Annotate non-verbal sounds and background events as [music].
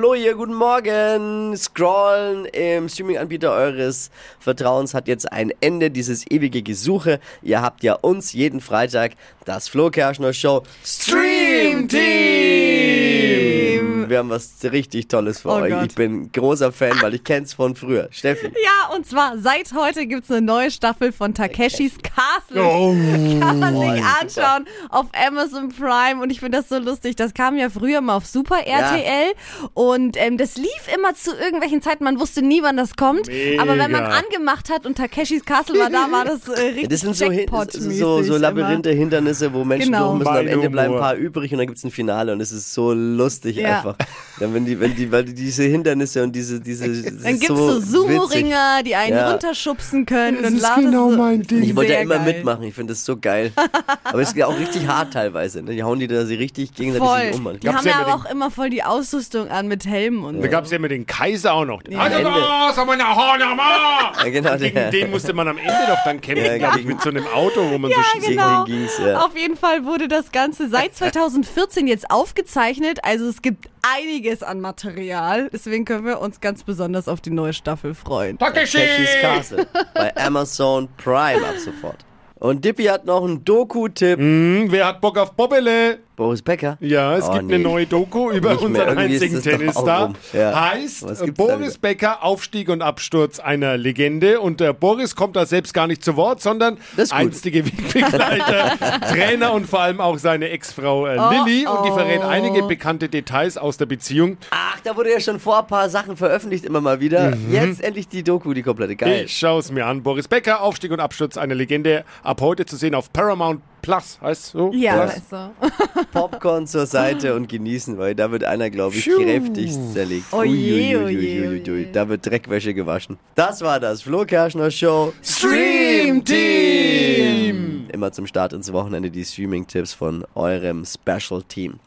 Flo hier, guten Morgen. Scrollen im Streaming-Anbieter eures Vertrauens hat jetzt ein Ende, dieses ewige Gesuche. Ihr habt ja uns jeden Freitag das Flo Kerschner Show Stream Team. Wir haben was richtig Tolles für Oh euch. Gott. Ich bin großer Fan, weil ich kenn's von früher. Steffi. [laughs] Ja, und zwar seit heute gibt's eine neue Staffel von Takeshis Castle. Oh, Kann man sich anschauen auf Amazon Prime und ich finde das so lustig. Das kam ja früher mal auf Super RTL und ähm, das lief immer zu irgendwelchen Zeiten. Man wusste nie, wann das kommt. Mega. Aber wenn man angemacht hat und Takeshis Castle war da, war das äh, richtig [laughs] Ja, das sind so, Hin- Jackpot-mäßig so, so immer. Labyrinthe, Hindernisse, wo Menschen Genau. durch müssen. Am Ende bleiben ein paar übrig und dann gibt's ein Finale und es ist so lustig Ja. einfach. Dann, wenn die, wenn die, weil die diese Hindernisse und diese, diese Dann gibt's so, so. Sumo-Ringer, die einen Ja. runterschubsen können. Das und ist genau so- mein Ding. Ich wollte ja immer geil. mitmachen, ich finde das so geil. Aber es ist ja auch richtig hart teilweise. Ne? Die hauen die da sie richtig gegenseitig um. Die haben ja ja aber auch immer voll die Ausrüstung an mit Helmen und Da gab es ja immer den Kaiser auch noch. Ja. Also Ende. was, haben wir eine Hornhammer? Ja, genau, Gegen der. den musste man am Ende doch dann kämpfen, Ja, glaub ich, gegen- mit so einem Auto, wo man so Ja, schießt. Gegen genau. den ging's, ja. Auf jeden Fall wurde das Ganze seit [laughs] 2014 jetzt aufgezeichnet. Also es gibt einiges an Material. Deswegen können wir uns ganz besonders auf die neue Staffel freuen. Takeshis Takeshi! Castle bei Amazon Prime ab sofort. Und Dippy hat noch einen Doku-Tipp. Hm, wer hat Bock auf Bobbele? Boris Becker. Ja, es Oh, gibt nee. eine neue Doku über Nicht unseren einzigen [laughs] Tennisstar. Ja. Heißt Boris? Becker, Aufstieg und Absturz einer Legende. Und der Boris kommt da selbst gar nicht zu Wort, sondern einstige Wegbegleiter, [laughs] Trainer und vor allem auch seine Ex-Frau äh, Lilly. Und die verrät oh. einige bekannte Details aus der Beziehung. Ach, da wurde ja schon vor ein paar Sachen veröffentlicht, immer mal wieder. Jetzt endlich die Doku, die komplette. Geil. Ich schaue es mir an. Boris Becker, Aufstieg und Absturz einer Legende. Ab heute zu sehen auf Paramount Plus. Heißt so? Ja, Plus. weißt du. [laughs] Popcorn zur Seite und genießen, weil da wird einer, glaube ich, Pfiuh. kräftigst zerlegt. Oh je, oh je, oh je. Da wird Dreckwäsche gewaschen. Das war das Flo Kerschner Show Stream Team! Immer zum Start ins Wochenende die Streaming-Tipps von eurem Special Team.